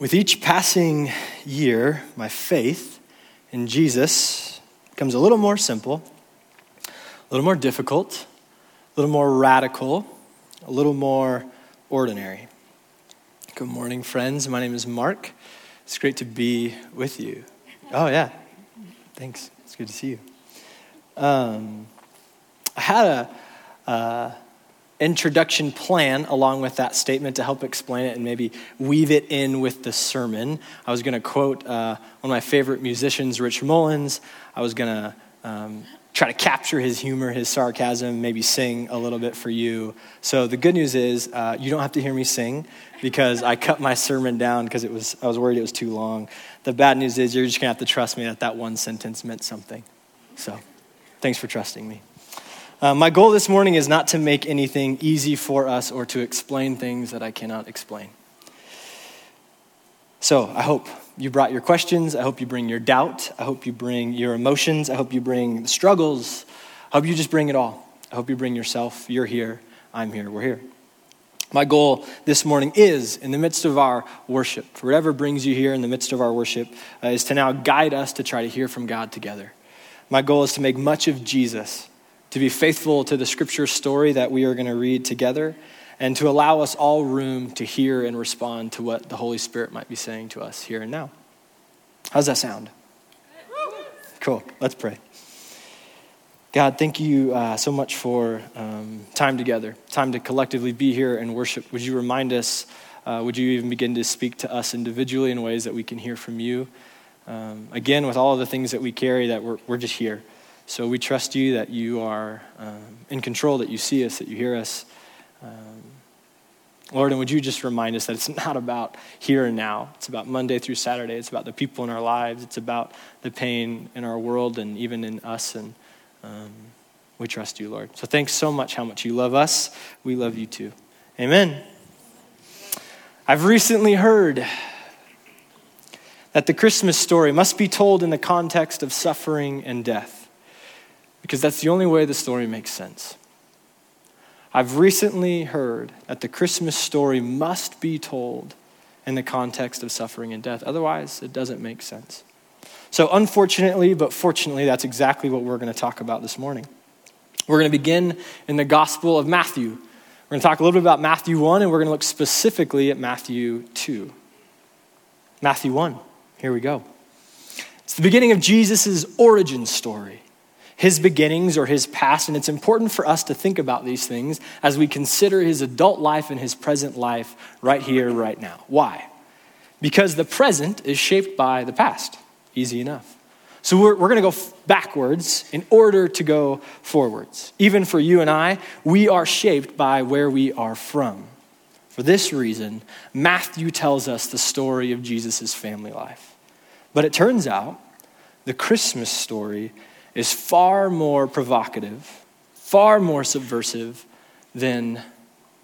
With each passing year, my faith in Jesus becomes a little more simple, a little more difficult, a little more radical, a little more ordinary. Good morning, friends. My name is Mark. It's great to be with you. Oh, yeah. Thanks. It's good to see you. Um, I had a. Uh, introduction plan along with that statement to help explain it and maybe weave it in with the sermon. I was going to quote uh, one of my favorite musicians, Rich Mullins. I was going to um, try to capture his humor, his sarcasm, maybe sing a little bit for you. So the good news is uh, you don't have to hear me sing because I cut my sermon down because it was I was worried it was too long. The bad news is you're just going to have to trust me that that one sentence meant something. So thanks for trusting me. Uh, my goal this morning is not to make anything easy for us or to explain things that I cannot explain. So I hope you brought your questions. I hope you bring your doubt. I hope you bring your emotions. I hope you bring the struggles. I hope you just bring it all. I hope you bring yourself. You're here. I'm here. We're here. My goal this morning is, in the midst of our worship, whatever brings you here in the midst of our worship, uh, is to now guide us to try to hear from God together. My goal is to make much of Jesus to be faithful to the scripture story that we are going to read together, and to allow us all room to hear and respond to what the Holy Spirit might be saying to us here and now. How's that sound? Cool. Let's pray. God, thank you uh, so much for um, time together, time to collectively be here and worship. Would you remind us? Uh, would you even begin to speak to us individually in ways that we can hear from you? Um, again, with all of the things that we carry, that we're, we're just here. So we trust you that you are um, in control, that you see us, that you hear us. Um, Lord, and would you just remind us that it's not about here and now. It's about Monday through Saturday. It's about the people in our lives. It's about the pain in our world and even in us. And um, we trust you, Lord. So thanks so much how much you love us. We love you too. Amen. I've recently heard that the Christmas story must be told in the context of suffering and death because that's the only way the story makes sense. I've recently heard that the Christmas story must be told in the context of suffering and death. Otherwise, it doesn't make sense. So, unfortunately, but fortunately, that's exactly what we're going to talk about this morning. We're going to begin in the Gospel of Matthew. We're going to talk a little bit about Matthew 1, and we're going to look specifically at Matthew 2. Matthew 1, here we go. It's the beginning of Jesus' origin story his beginnings or his past, and it's important for us to think about these things as we consider his adult life and his present life right here, right now. Why? Because the present is shaped by the past. Easy enough. So we're, we're going to go backwards in order to go forwards. Even for you and I, we are shaped by where we are from. For this reason, Matthew tells us the story of Jesus' family life. But it turns out the Christmas story is far more provocative, far more subversive than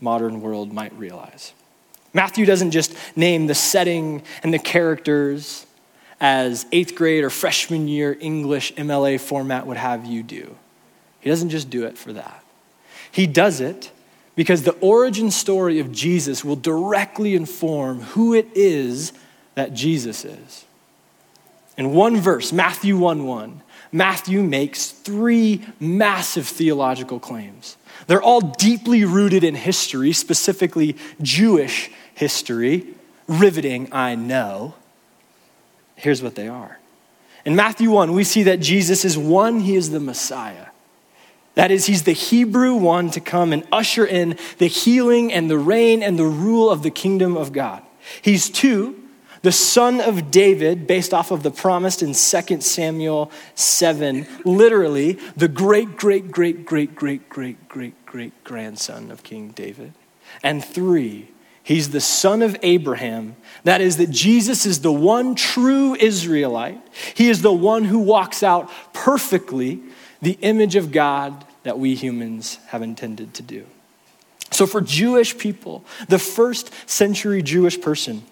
modern world might realize. Matthew doesn't just name the setting and the characters as eighth grade or freshman year English MLA format would have you do. He doesn't just do it for that. He does it because the origin story of Jesus will directly inform who it is that Jesus is. In one verse, Matthew 1 1, Matthew makes three massive theological claims. They're all deeply rooted in history, specifically Jewish history. Riveting, I know. Here's what they are. In Matthew 1, we see that Jesus is one, he is the Messiah. That is, he's the Hebrew one to come and usher in the healing and the reign and the rule of the kingdom of God. He's two, the son of David, based off of the promised in 2 Samuel 7, literally the great, great, great, great, great, great, great, great grandson of King David. And three, he's the son of Abraham. That is, that Jesus is the one true Israelite. He is the one who walks out perfectly the image of God that we humans have intended to do. So, for Jewish people, the first century Jewish person,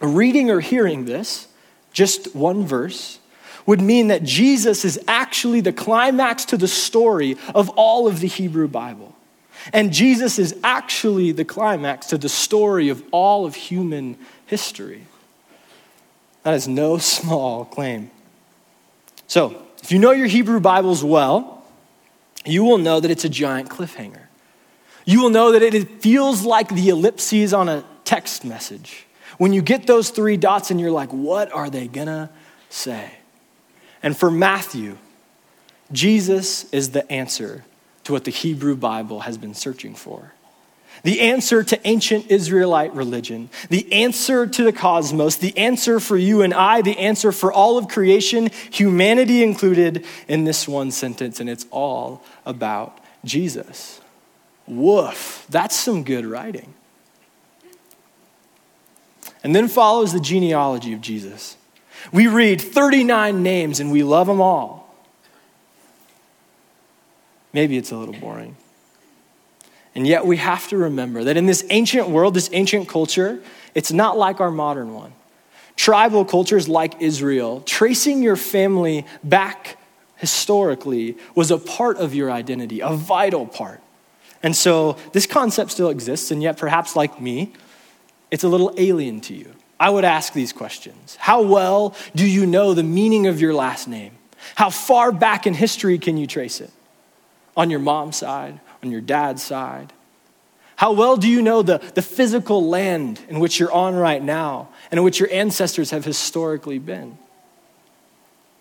reading or hearing this, just one verse, would mean that Jesus is actually the climax to the story of all of the Hebrew Bible. And Jesus is actually the climax to the story of all of human history. That is no small claim. So, if you know your Hebrew Bibles well, you will know that it's a giant cliffhanger. You will know that it feels like the ellipses on a text message. When you get those three dots and you're like, what are they gonna say? And for Matthew, Jesus is the answer to what the Hebrew Bible has been searching for. The answer to ancient Israelite religion, the answer to the cosmos, the answer for you and I, the answer for all of creation, humanity included, in this one sentence, and it's all about Jesus. Woof, that's some good writing. And then follows the genealogy of Jesus. We read 39 names and we love them all. Maybe it's a little boring. And yet we have to remember that in this ancient world, this ancient culture, it's not like our modern one. Tribal cultures like Israel, tracing your family back historically was a part of your identity, a vital part. And so this concept still exists, and yet perhaps like me, it's a little alien to you. I would ask these questions How well do you know the meaning of your last name? How far back in history can you trace it? On your mom's side, on your dad's side? How well do you know the, the physical land in which you're on right now and in which your ancestors have historically been?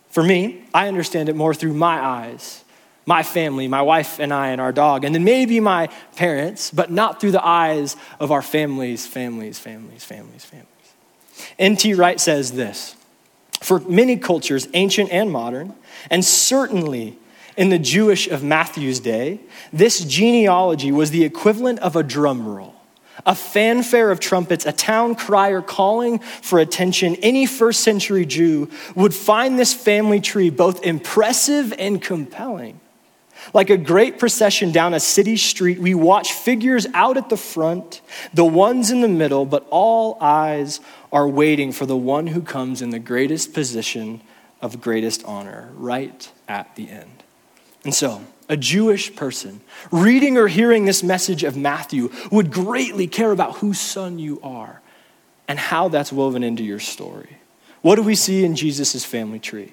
For me, I understand it more through my eyes, my family, my wife and I, and our dog, and then maybe my parents, but not through the eyes of our families, families, families, families, families. N.T. Wright says this For many cultures, ancient and modern, and certainly in the Jewish of Matthew's day, this genealogy was the equivalent of a drum roll, a fanfare of trumpets, a town crier calling for attention. Any first century Jew would find this family tree both impressive and compelling. Like a great procession down a city street, we watch figures out at the front, the ones in the middle, but all eyes are waiting for the one who comes in the greatest position of greatest honor, right at the end. And so, a Jewish person reading or hearing this message of Matthew would greatly care about whose son you are and how that's woven into your story. What do we see in Jesus' family tree?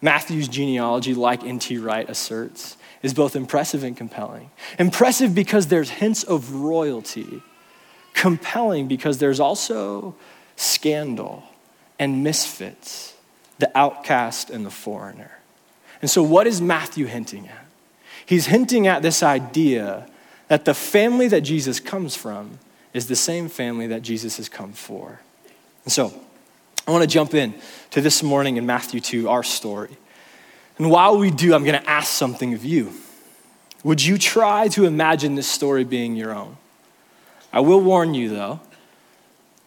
Matthew's genealogy, like N.T. Wright asserts, is both impressive and compelling. Impressive because there's hints of royalty, compelling because there's also scandal and misfits, the outcast and the foreigner. And so, what is Matthew hinting at? He's hinting at this idea that the family that Jesus comes from is the same family that Jesus has come for. And so, I want to jump in to this morning in Matthew 2, our story. And while we do, I'm going to ask something of you. Would you try to imagine this story being your own? I will warn you, though,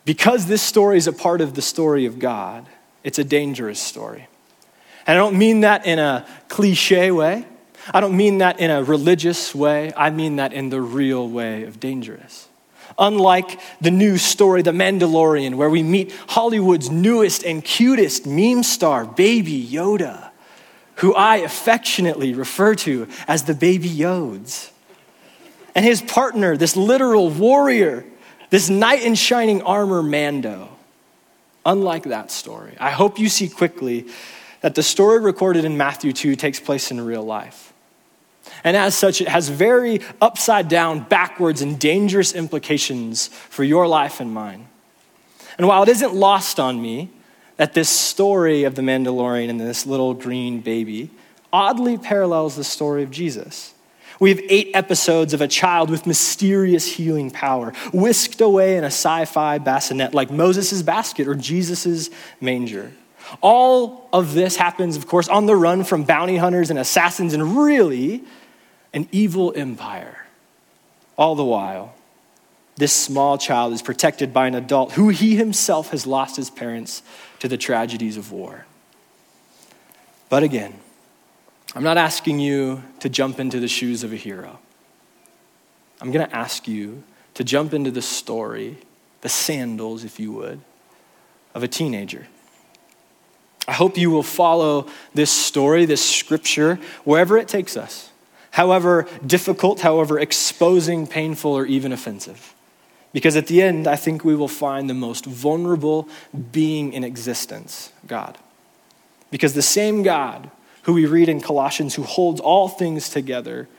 because this story is a part of the story of God, it's a dangerous story. And I don't mean that in a cliche way. I don't mean that in a religious way. I mean that in the real way of dangerous. Unlike the new story, The Mandalorian, where we meet Hollywood's newest and cutest meme star, Baby Yoda, who I affectionately refer to as the Baby Yodes. And his partner, this literal warrior, this knight in shining armor, Mando. Unlike that story, I hope you see quickly that the story recorded in Matthew 2 takes place in real life. And as such, it has very upside down, backwards, and dangerous implications for your life and mine. And while it isn't lost on me that this story of the Mandalorian and this little green baby oddly parallels the story of Jesus. We have eight episodes of a child with mysterious healing power, whisked away in a sci fi bassinet like Moses' basket or Jesus' manger. All of this happens, of course, on the run from bounty hunters and assassins and really an evil empire. All the while, this small child is protected by an adult who he himself has lost his parents to the tragedies of war. But again, I'm not asking you to jump into the shoes of a hero. I'm going to ask you to jump into the story, the sandals, if you would, of a teenager. I hope you will follow this story, this scripture, wherever it takes us, however difficult, however exposing, painful, or even offensive. Because at the end, I think we will find the most vulnerable being in existence God. Because the same God who we read in Colossians, who holds all things together,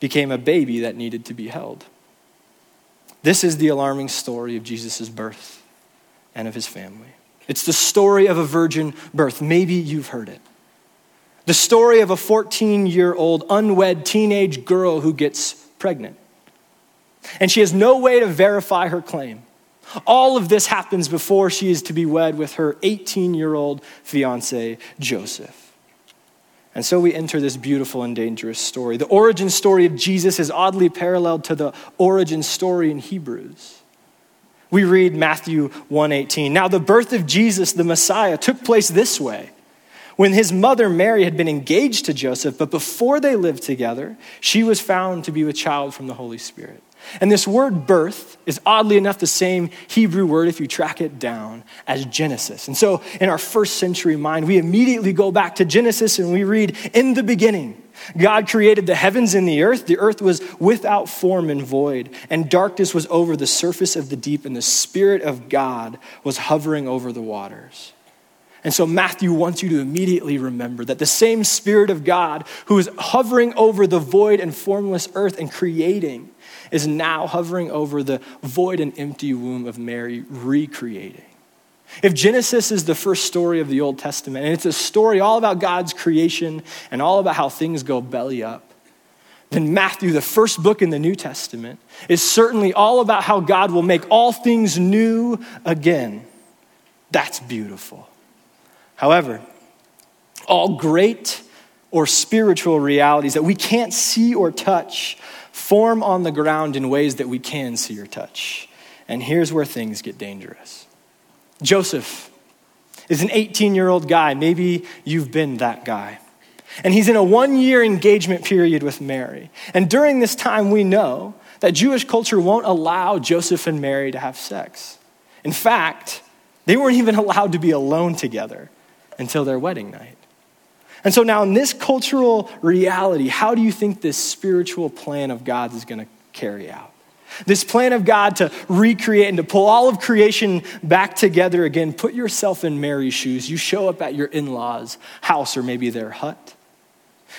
became a baby that needed to be held. This is the alarming story of Jesus' birth and of his family. It's the story of a virgin birth. Maybe you've heard it. The story of a 14 year old unwed teenage girl who gets pregnant. And she has no way to verify her claim. All of this happens before she is to be wed with her 18 year old fiance, Joseph. And so we enter this beautiful and dangerous story. The origin story of Jesus is oddly paralleled to the origin story in Hebrews. We read Matthew 1:18. Now the birth of Jesus the Messiah took place this way. When his mother Mary had been engaged to Joseph, but before they lived together, she was found to be with child from the Holy Spirit. And this word birth is oddly enough the same Hebrew word, if you track it down, as Genesis. And so in our first century mind, we immediately go back to Genesis and we read, In the beginning, God created the heavens and the earth. The earth was without form and void, and darkness was over the surface of the deep, and the Spirit of God was hovering over the waters. And so Matthew wants you to immediately remember that the same Spirit of God who is hovering over the void and formless earth and creating is now hovering over the void and empty womb of Mary, recreating. If Genesis is the first story of the Old Testament, and it's a story all about God's creation and all about how things go belly up, then Matthew, the first book in the New Testament, is certainly all about how God will make all things new again. That's beautiful. However, all great or spiritual realities that we can't see or touch form on the ground in ways that we can see or touch. And here's where things get dangerous. Joseph is an 18 year old guy. Maybe you've been that guy. And he's in a one year engagement period with Mary. And during this time, we know that Jewish culture won't allow Joseph and Mary to have sex. In fact, they weren't even allowed to be alone together until their wedding night. And so now, in this cultural reality, how do you think this spiritual plan of God is going to carry out? This plan of God to recreate and to pull all of creation back together again. Put yourself in Mary's shoes. You show up at your in law's house or maybe their hut.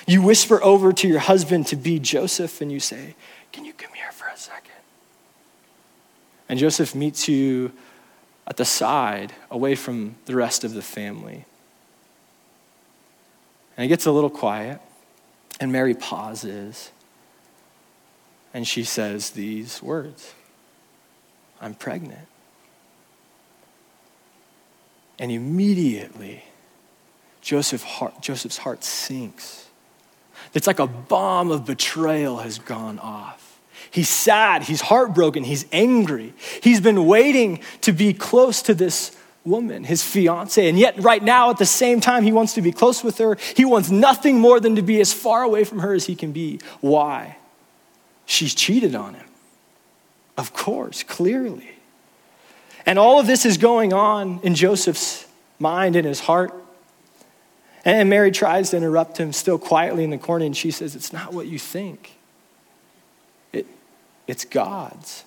You whisper over to your husband to be Joseph and you say, Can you come here for a second? And Joseph meets you at the side, away from the rest of the family. And it gets a little quiet, and Mary pauses, and she says these words I'm pregnant. And immediately, Joseph heart, Joseph's heart sinks. It's like a bomb of betrayal has gone off. He's sad, he's heartbroken, he's angry. He's been waiting to be close to this woman, his fiance. And yet, right now, at the same time, he wants to be close with her. He wants nothing more than to be as far away from her as he can be. Why? She's cheated on him. Of course, clearly. And all of this is going on in Joseph's mind and his heart. And Mary tries to interrupt him still quietly in the corner, and she says, It's not what you think, it, it's God's.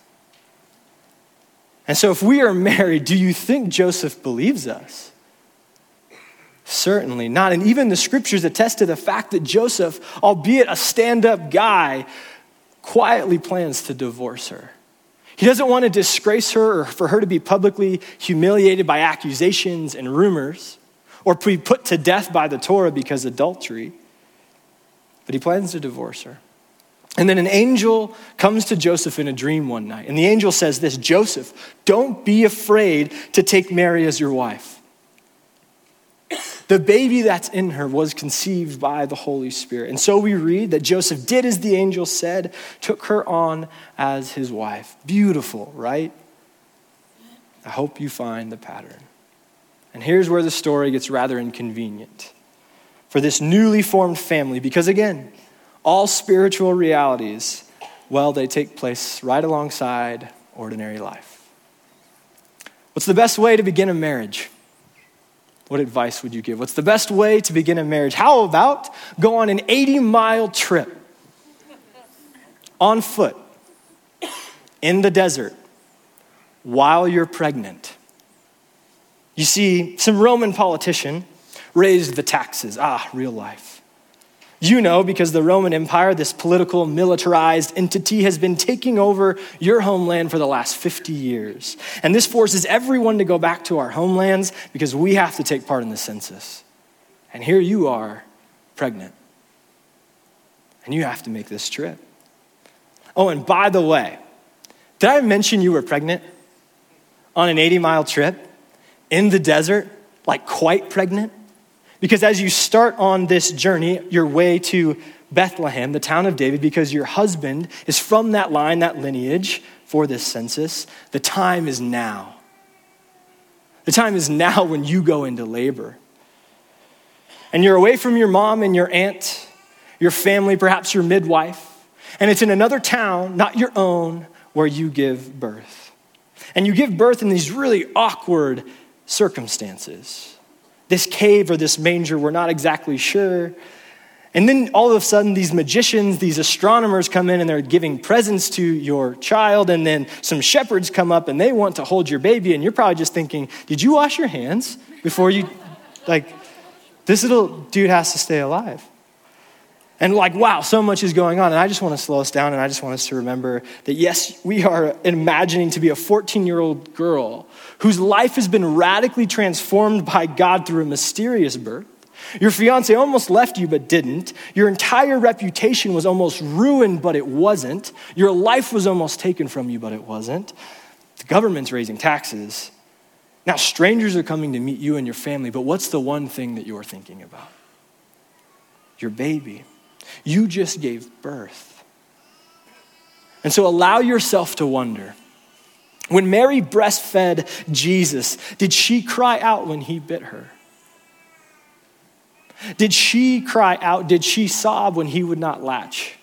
And so, if we are married, do you think Joseph believes us? Certainly not. And even the scriptures attest to the fact that Joseph, albeit a stand up guy, quietly plans to divorce her. He doesn't want to disgrace her or for her to be publicly humiliated by accusations and rumors or be put to death by the Torah because adultery. But he plans to divorce her. And then an angel comes to Joseph in a dream one night. And the angel says this Joseph, don't be afraid to take Mary as your wife. The baby that's in her was conceived by the Holy Spirit. And so we read that Joseph did as the angel said, took her on as his wife. Beautiful, right? I hope you find the pattern. And here's where the story gets rather inconvenient for this newly formed family, because again, all spiritual realities, well, they take place right alongside ordinary life. What's the best way to begin a marriage? What advice would you give? What's the best way to begin a marriage? How about go on an 80 mile trip on foot in the desert while you're pregnant. You see, some Roman politician raised the taxes. Ah, real life. You know, because the Roman Empire, this political, militarized entity, has been taking over your homeland for the last 50 years. And this forces everyone to go back to our homelands because we have to take part in the census. And here you are, pregnant. And you have to make this trip. Oh, and by the way, did I mention you were pregnant on an 80 mile trip in the desert, like quite pregnant? Because as you start on this journey, your way to Bethlehem, the town of David, because your husband is from that line, that lineage for this census, the time is now. The time is now when you go into labor. And you're away from your mom and your aunt, your family, perhaps your midwife, and it's in another town, not your own, where you give birth. And you give birth in these really awkward circumstances this cave or this manger, we're not exactly sure. And then all of a sudden, these magicians, these astronomers come in and they're giving presents to your child. And then some shepherds come up and they want to hold your baby. And you're probably just thinking, Did you wash your hands before you, like, this little dude has to stay alive? And like, wow, so much is going on. And I just want to slow us down and I just want us to remember that yes, we are imagining to be a 14 year old girl whose life has been radically transformed by God through a mysterious birth. Your fiance almost left you but didn't. Your entire reputation was almost ruined but it wasn't. Your life was almost taken from you but it wasn't. The government's raising taxes. Now, strangers are coming to meet you and your family, but what's the one thing that you're thinking about? Your baby. You just gave birth. And so allow yourself to wonder when Mary breastfed Jesus, did she cry out when he bit her? Did she cry out? Did she sob when he would not latch?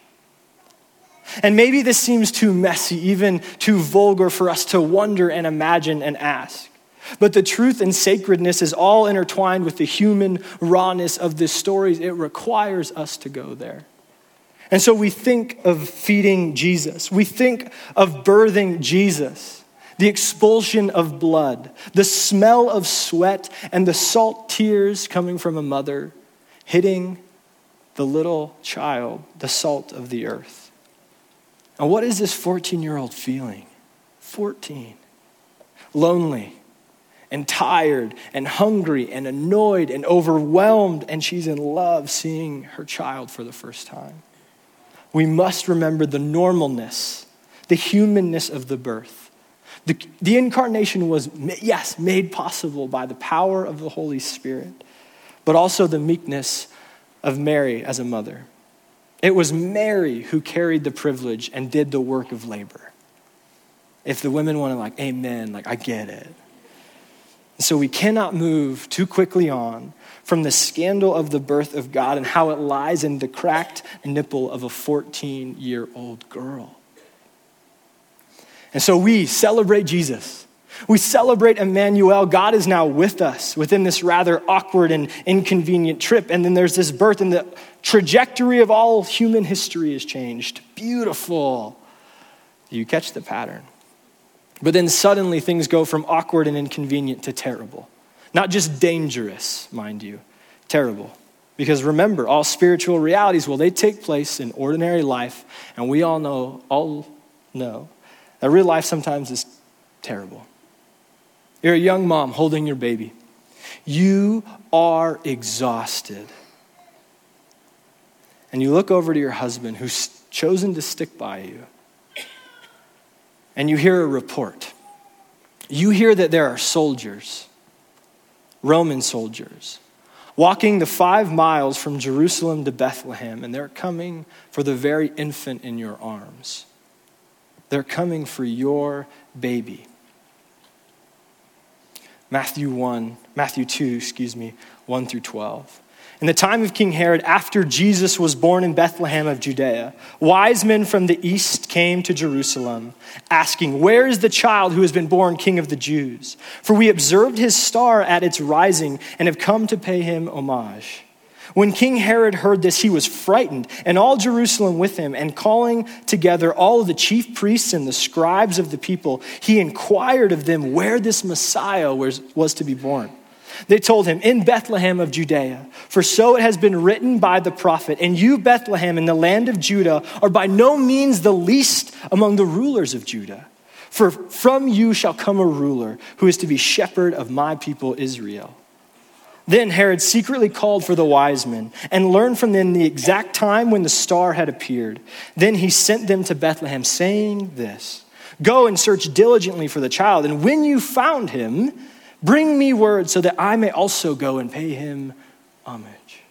And maybe this seems too messy, even too vulgar for us to wonder and imagine and ask. But the truth and sacredness is all intertwined with the human rawness of this story. It requires us to go there. And so we think of feeding Jesus, we think of birthing Jesus, the expulsion of blood, the smell of sweat, and the salt tears coming from a mother hitting the little child, the salt of the earth. And what is this 14 year old feeling? 14. Lonely and tired and hungry and annoyed and overwhelmed, and she's in love seeing her child for the first time. We must remember the normalness, the humanness of the birth. The, the incarnation was, yes, made possible by the power of the Holy Spirit, but also the meekness of Mary as a mother. It was Mary who carried the privilege and did the work of labor. If the women want to, like, amen, like, I get it. So we cannot move too quickly on from the scandal of the birth of God and how it lies in the cracked nipple of a 14 year old girl. And so we celebrate Jesus. We celebrate Emmanuel. God is now with us within this rather awkward and inconvenient trip. And then there's this birth, and the trajectory of all human history is changed. Beautiful. You catch the pattern. But then suddenly things go from awkward and inconvenient to terrible. Not just dangerous, mind you, terrible. Because remember, all spiritual realities, well, they take place in ordinary life, and we all know, all know, that real life sometimes is terrible. You're a young mom holding your baby. You are exhausted. And you look over to your husband who's chosen to stick by you and you hear a report. You hear that there are soldiers, Roman soldiers, walking the five miles from Jerusalem to Bethlehem, and they're coming for the very infant in your arms. They're coming for your baby. Matthew 1, Matthew 2, excuse me, 1 through 12. In the time of King Herod, after Jesus was born in Bethlehem of Judea, wise men from the east came to Jerusalem, asking, Where is the child who has been born king of the Jews? For we observed his star at its rising and have come to pay him homage. When King Herod heard this, he was frightened, and all Jerusalem with him, and calling together all the chief priests and the scribes of the people, he inquired of them where this Messiah was, was to be born. They told him, In Bethlehem of Judea, for so it has been written by the prophet, and you, Bethlehem, in the land of Judah, are by no means the least among the rulers of Judah. For from you shall come a ruler who is to be shepherd of my people Israel. Then Herod secretly called for the wise men and learned from them the exact time when the star had appeared. Then he sent them to Bethlehem, saying this Go and search diligently for the child, and when you found him, bring me word so that I may also go and pay him homage.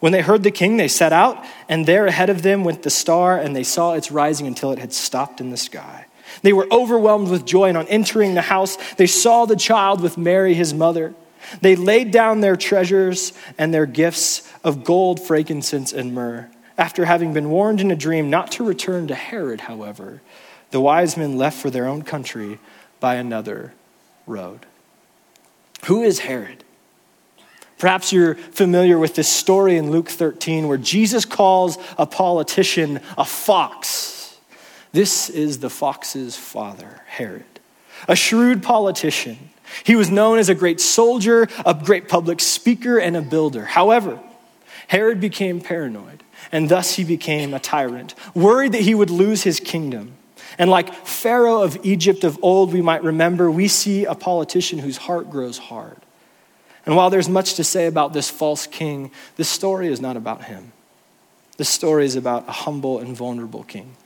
When they heard the king, they set out, and there ahead of them went the star, and they saw its rising until it had stopped in the sky. They were overwhelmed with joy, and on entering the house, they saw the child with Mary, his mother. They laid down their treasures and their gifts of gold, frankincense, and myrrh. After having been warned in a dream not to return to Herod, however, the wise men left for their own country by another road. Who is Herod? Perhaps you're familiar with this story in Luke 13 where Jesus calls a politician a fox. This is the fox's father, Herod, a shrewd politician he was known as a great soldier, a great public speaker, and a builder. However, Herod became paranoid, and thus he became a tyrant, worried that he would lose his kingdom. And like Pharaoh of Egypt of old, we might remember, we see a politician whose heart grows hard. And while there's much to say about this false king, this story is not about him. This story is about a humble and vulnerable king.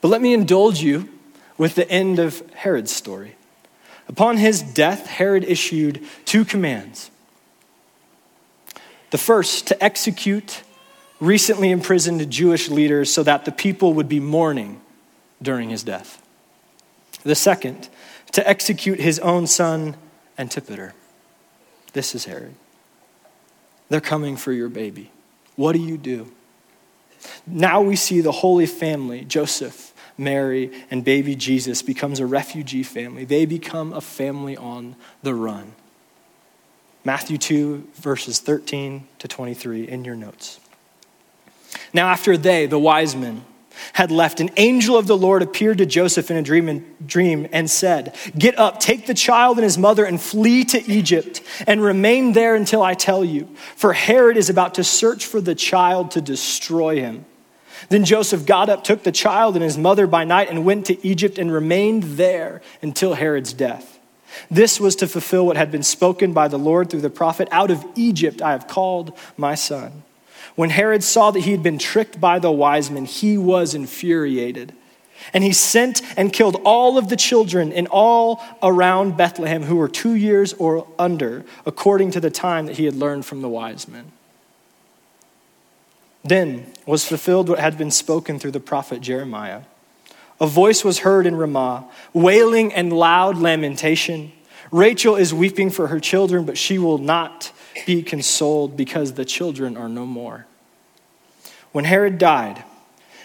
But let me indulge you with the end of Herod's story. Upon his death, Herod issued two commands. The first, to execute recently imprisoned Jewish leaders so that the people would be mourning during his death. The second, to execute his own son, Antipater. This is Herod. They're coming for your baby. What do you do? Now we see the Holy Family, Joseph, Mary, and baby Jesus becomes a refugee family. They become a family on the run. Matthew 2, verses 13 to 23 in your notes. Now, after they, the wise men, had left, an angel of the Lord appeared to Joseph in a dream and, dream and said, Get up, take the child and his mother, and flee to Egypt, and remain there until I tell you. For Herod is about to search for the child to destroy him. Then Joseph got up, took the child and his mother by night, and went to Egypt and remained there until Herod's death. This was to fulfill what had been spoken by the Lord through the prophet Out of Egypt I have called my son. When Herod saw that he had been tricked by the wise men, he was infuriated. And he sent and killed all of the children in all around Bethlehem who were two years or under, according to the time that he had learned from the wise men. Then was fulfilled what had been spoken through the prophet Jeremiah. A voice was heard in Ramah, wailing and loud lamentation. Rachel is weeping for her children, but she will not be consoled because the children are no more. When Herod died,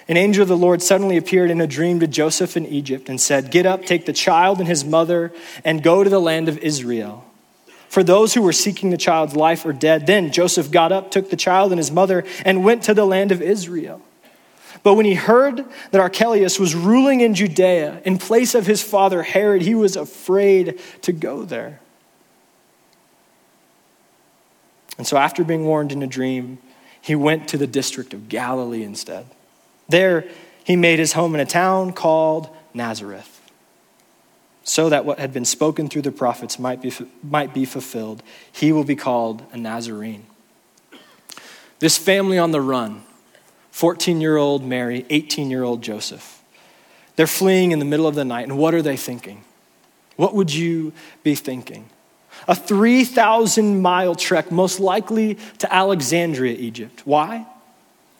an angel of the Lord suddenly appeared in a dream to Joseph in Egypt and said, Get up, take the child and his mother, and go to the land of Israel for those who were seeking the child's life or dead. Then Joseph got up, took the child and his mother, and went to the land of Israel. But when he heard that Archelaus was ruling in Judea in place of his father Herod, he was afraid to go there. And so, after being warned in a dream, he went to the district of Galilee instead. There, he made his home in a town called Nazareth so that what had been spoken through the prophets might be, might be fulfilled. He will be called a Nazarene. This family on the run 14 year old Mary, 18 year old Joseph. They're fleeing in the middle of the night, and what are they thinking? What would you be thinking? A 3,000 mile trek, most likely to Alexandria, Egypt. Why?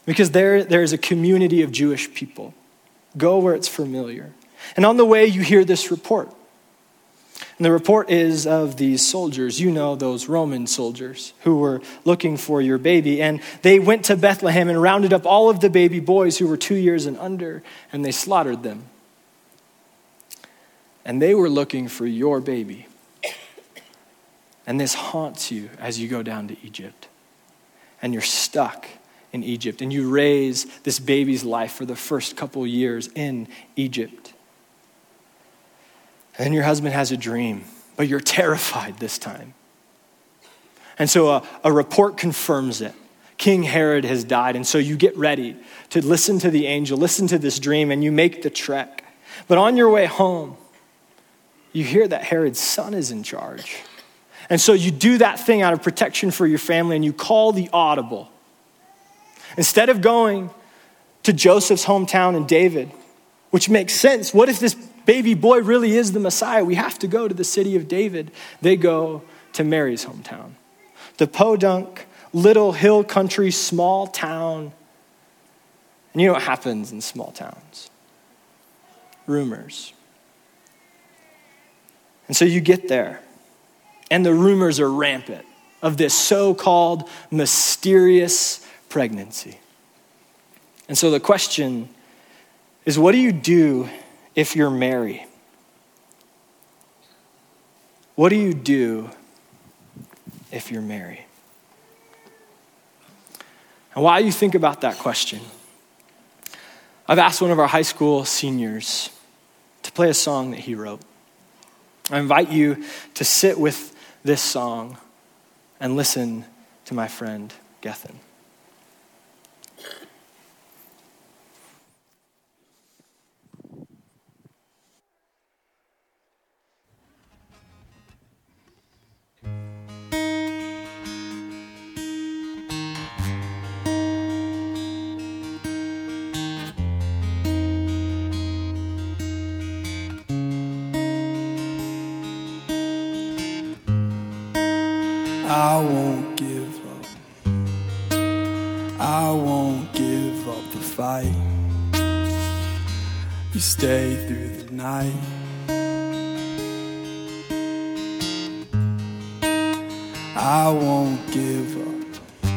Because there, there is a community of Jewish people. Go where it's familiar. And on the way, you hear this report. And the report is of these soldiers. You know those Roman soldiers who were looking for your baby. And they went to Bethlehem and rounded up all of the baby boys who were two years and under, and they slaughtered them. And they were looking for your baby. And this haunts you as you go down to Egypt. and you're stuck in Egypt. And you raise this baby's life for the first couple years in Egypt. And your husband has a dream, but you're terrified this time. And so a, a report confirms it. King Herod has died. And so you get ready to listen to the angel, listen to this dream, and you make the trek. But on your way home, you hear that Herod's son is in charge. And so you do that thing out of protection for your family and you call the audible. Instead of going to Joseph's hometown in David, which makes sense, what if this baby boy really is the Messiah? We have to go to the city of David. They go to Mary's hometown. The podunk, little hill country, small town. And you know what happens in small towns? Rumors. And so you get there, and the rumors are rampant of this so called mysterious pregnancy. And so the question is what do you do if you're Mary? What do you do if you're Mary? And while you think about that question, I've asked one of our high school seniors to play a song that he wrote. I invite you to sit with this song and listen to my friend Gethin. I won't give up. I won't give up the fight. You stay through the night. I won't give up.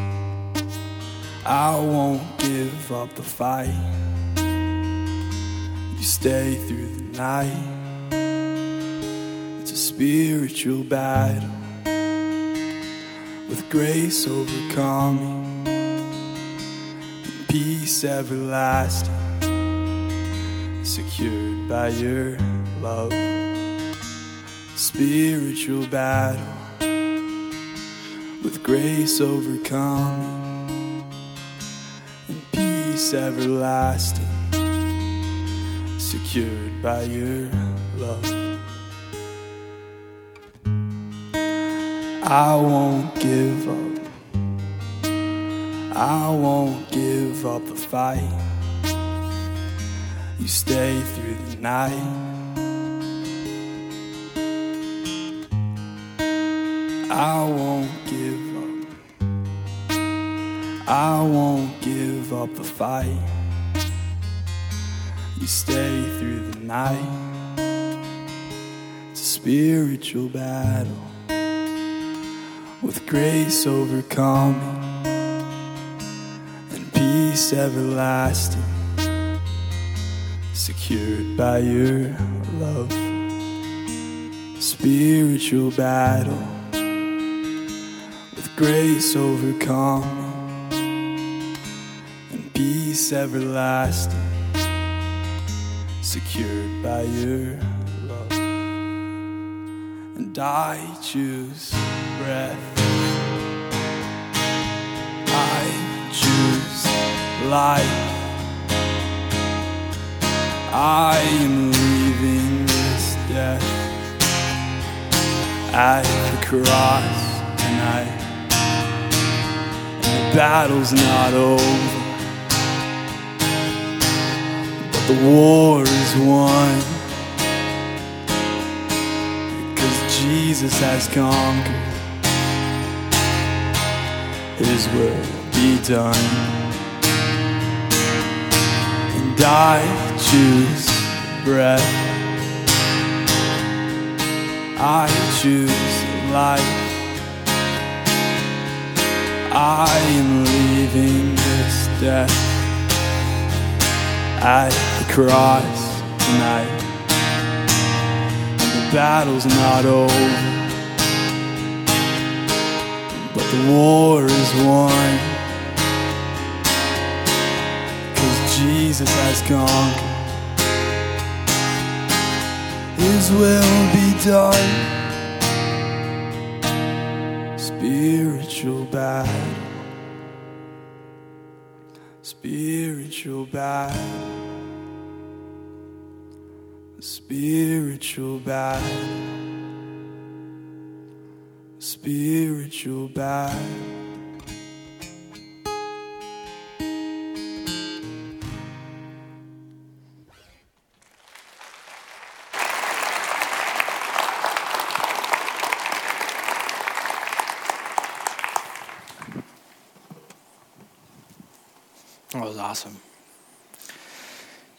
I won't give up the fight. You stay through the night. It's a spiritual battle with grace overcoming, and peace everlasting, secured by your love. Spiritual battle with grace overcoming, and peace everlasting, secured by your love. I won't give up. I won't give up the fight. You stay through the night. I won't give up. I won't give up the fight. You stay through the night. It's a spiritual battle with grace overcoming and peace everlasting, secured by your love. Spiritual battle with grace overcoming and peace everlasting, secured by your. And I choose breath. I choose life. I am leaving this death at the cross tonight. And the battle's not over, but the war is won. Jesus has conquered. His will be done. And I choose breath. I choose life. I am leaving this death at the cross tonight battle's not over, but the war is won. Cause Jesus has conquered. His will be done. Spiritual battle. Spiritual battle. Spiritual battle. Spiritual battle. That was awesome.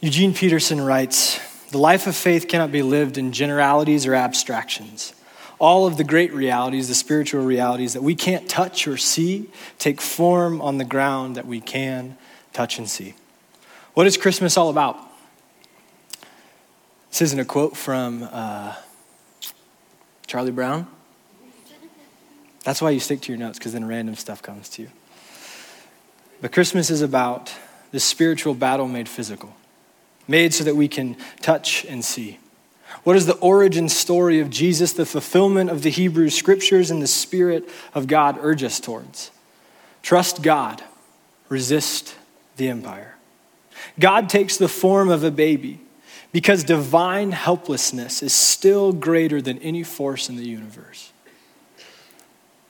Eugene Peterson writes The life of faith cannot be lived in generalities or abstractions. All of the great realities, the spiritual realities that we can't touch or see, take form on the ground that we can touch and see. What is Christmas all about? This isn't a quote from uh, Charlie Brown. That's why you stick to your notes, because then random stuff comes to you. But Christmas is about the spiritual battle made physical, made so that we can touch and see. What is the origin story of Jesus, the fulfillment of the Hebrew scriptures, and the Spirit of God urge us towards? Trust God, resist the empire. God takes the form of a baby because divine helplessness is still greater than any force in the universe.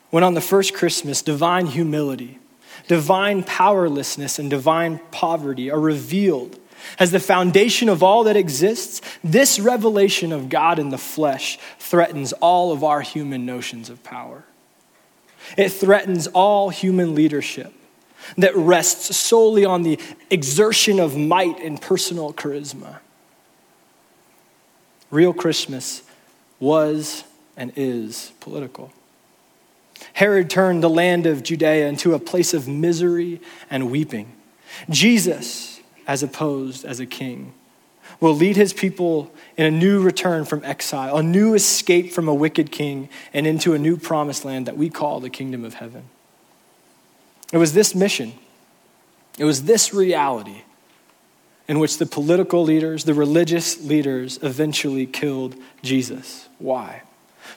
When on the first Christmas, divine humility, divine powerlessness and divine poverty are revealed as the foundation of all that exists, this revelation of God in the flesh threatens all of our human notions of power. It threatens all human leadership that rests solely on the exertion of might and personal charisma. Real Christmas was and is political. Herod turned the land of Judea into a place of misery and weeping. Jesus, as opposed as a king, will lead his people in a new return from exile, a new escape from a wicked king, and into a new promised land that we call the kingdom of heaven. It was this mission, it was this reality in which the political leaders, the religious leaders, eventually killed Jesus. Why?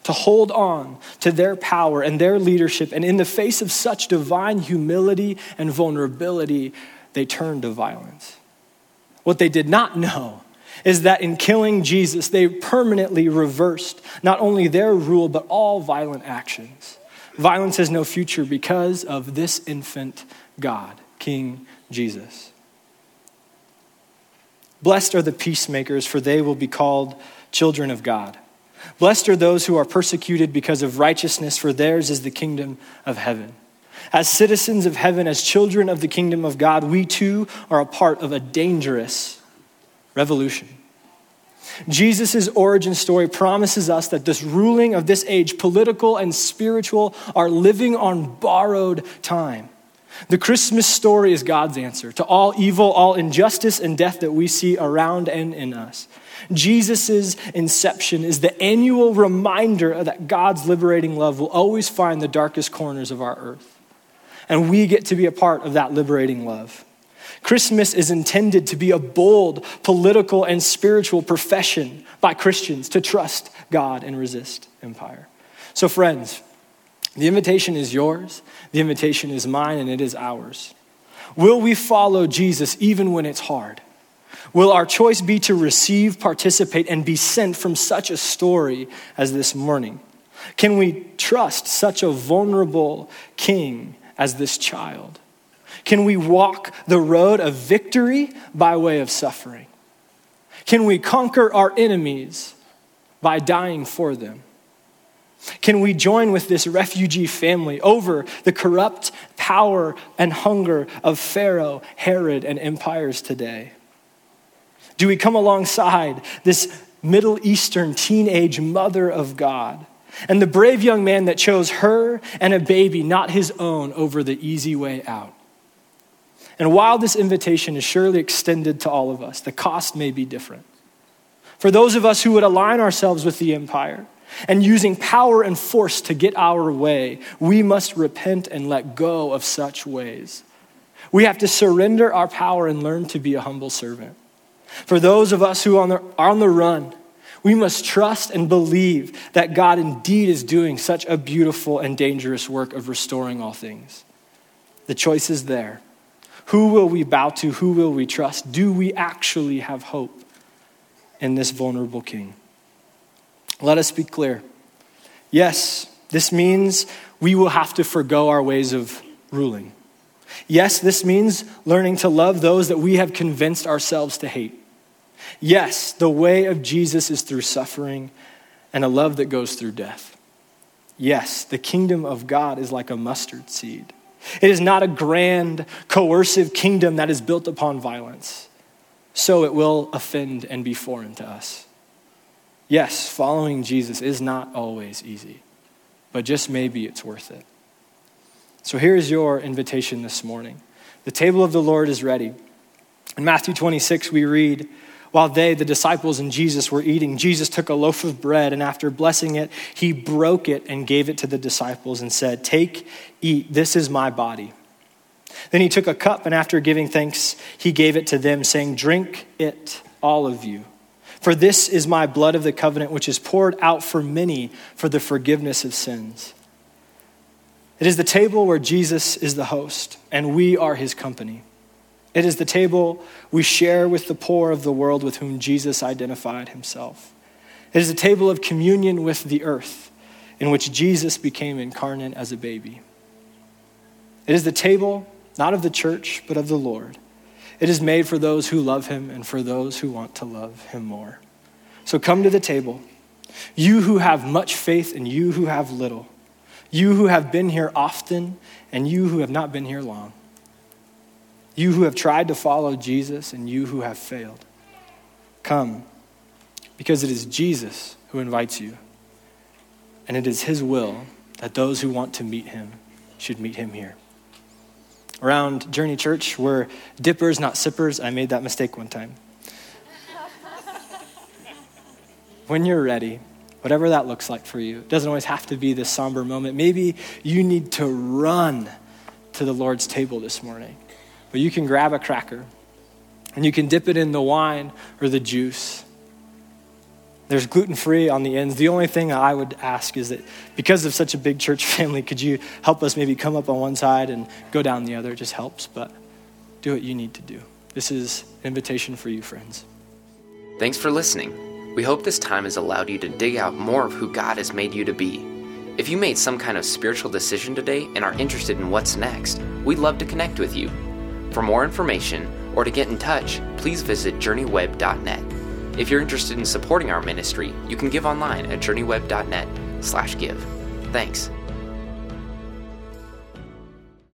to hold on to their power and their leadership. And in the face of such divine humility and vulnerability, they turned to violence. What they did not know is that in killing Jesus, they permanently reversed not only their rule, but all violent actions. Violence has no future because of this infant God, King Jesus. Blessed are the peacemakers, for they will be called children of God. Blessed are those who are persecuted because of righteousness, for theirs is the kingdom of heaven. As citizens of heaven, as children of the kingdom of God, we too are a part of a dangerous revolution. Jesus' origin story promises us that this ruling of this age, political and spiritual, are living on borrowed time. The Christmas story is God's answer to all evil, all injustice, and death that we see around and in us. Jesus' inception is the annual reminder that God's liberating love will always find the darkest corners of our earth. And we get to be a part of that liberating love. Christmas is intended to be a bold political and spiritual profession by Christians to trust God and resist empire. So, friends, the invitation is yours, the invitation is mine, and it is ours. Will we follow Jesus even when it's hard? Will our choice be to receive, participate, and be sent from such a story as this morning? Can we trust such a vulnerable king as this child? Can we walk the road of victory by way of suffering? Can we conquer our enemies by dying for them? Can we join with this refugee family over the corrupt power and hunger of Pharaoh, Herod, and empires today? Do we come alongside this Middle Eastern teenage mother of God and the brave young man that chose her and a baby, not his own, over the easy way out? And while this invitation is surely extended to all of us, the cost may be different. For those of us who would align ourselves with the empire and using power and force to get our way, we must repent and let go of such ways. We have to surrender our power and learn to be a humble servant. For those of us who are on the, run, we must trust and believe that God indeed is doing such a beautiful and dangerous work of restoring all things. The choice is there. Who will we bow to? Who will we trust? Do we actually have hope in this vulnerable king? Let us be clear. Yes, this means we will have to forego our ways of ruling. Yes, this means learning to love those that we have convinced ourselves to hate. Yes, the way of Jesus is through suffering and a love that goes through death. Yes, the kingdom of God is like a mustard seed. It is not a grand, coercive kingdom that is built upon violence. So it will offend and be foreign to us. Yes, following Jesus is not always easy, but just maybe it's worth it. So here's your invitation this morning. The table of the Lord is ready. In Matthew 26, we read, while they, the disciples and Jesus, were eating, Jesus took a loaf of bread and after blessing it, he broke it and gave it to the disciples and said, Take, eat, this is my body. Then he took a cup and after giving thanks, he gave it to them, saying, Drink it, all of you. For this is my blood of the covenant, which is poured out for many for the forgiveness of sins. It is the table where Jesus is the host, and we are his company. It is the table we share with the poor of the world with whom Jesus identified himself. It is a table of communion with the earth in which Jesus became incarnate as a baby. It is the table not of the church, but of the Lord. It is made for those who love him and for those who want to love him more. So come to the table, you who have much faith and you who have little, you who have been here often and you who have not been here long. You who have tried to follow Jesus and you who have failed. Come, because it is Jesus who invites you. And it is his will that those who want to meet him should meet him here. Around Journey Church, we're dippers, not sippers. I made that mistake one time. when you're ready, whatever that looks like for you, it doesn't always have to be this somber moment. Maybe you need to run to the Lord's table this morning. But you can grab a cracker and you can dip it in the wine or the juice. There's gluten free on the ends. The only thing I would ask is that because of such a big church family, could you help us maybe come up on one side and go down the other? It just helps, but do what you need to do. This is an invitation for you, friends. Thanks for listening. We hope this time has allowed you to dig out more of who God has made you to be. If you made some kind of spiritual decision today and are interested in what's next, we'd love to connect with you. For more information or to get in touch, please visit journeyweb.net. If you're interested in supporting our ministry, you can give online at journeyweb.net/give. Thanks.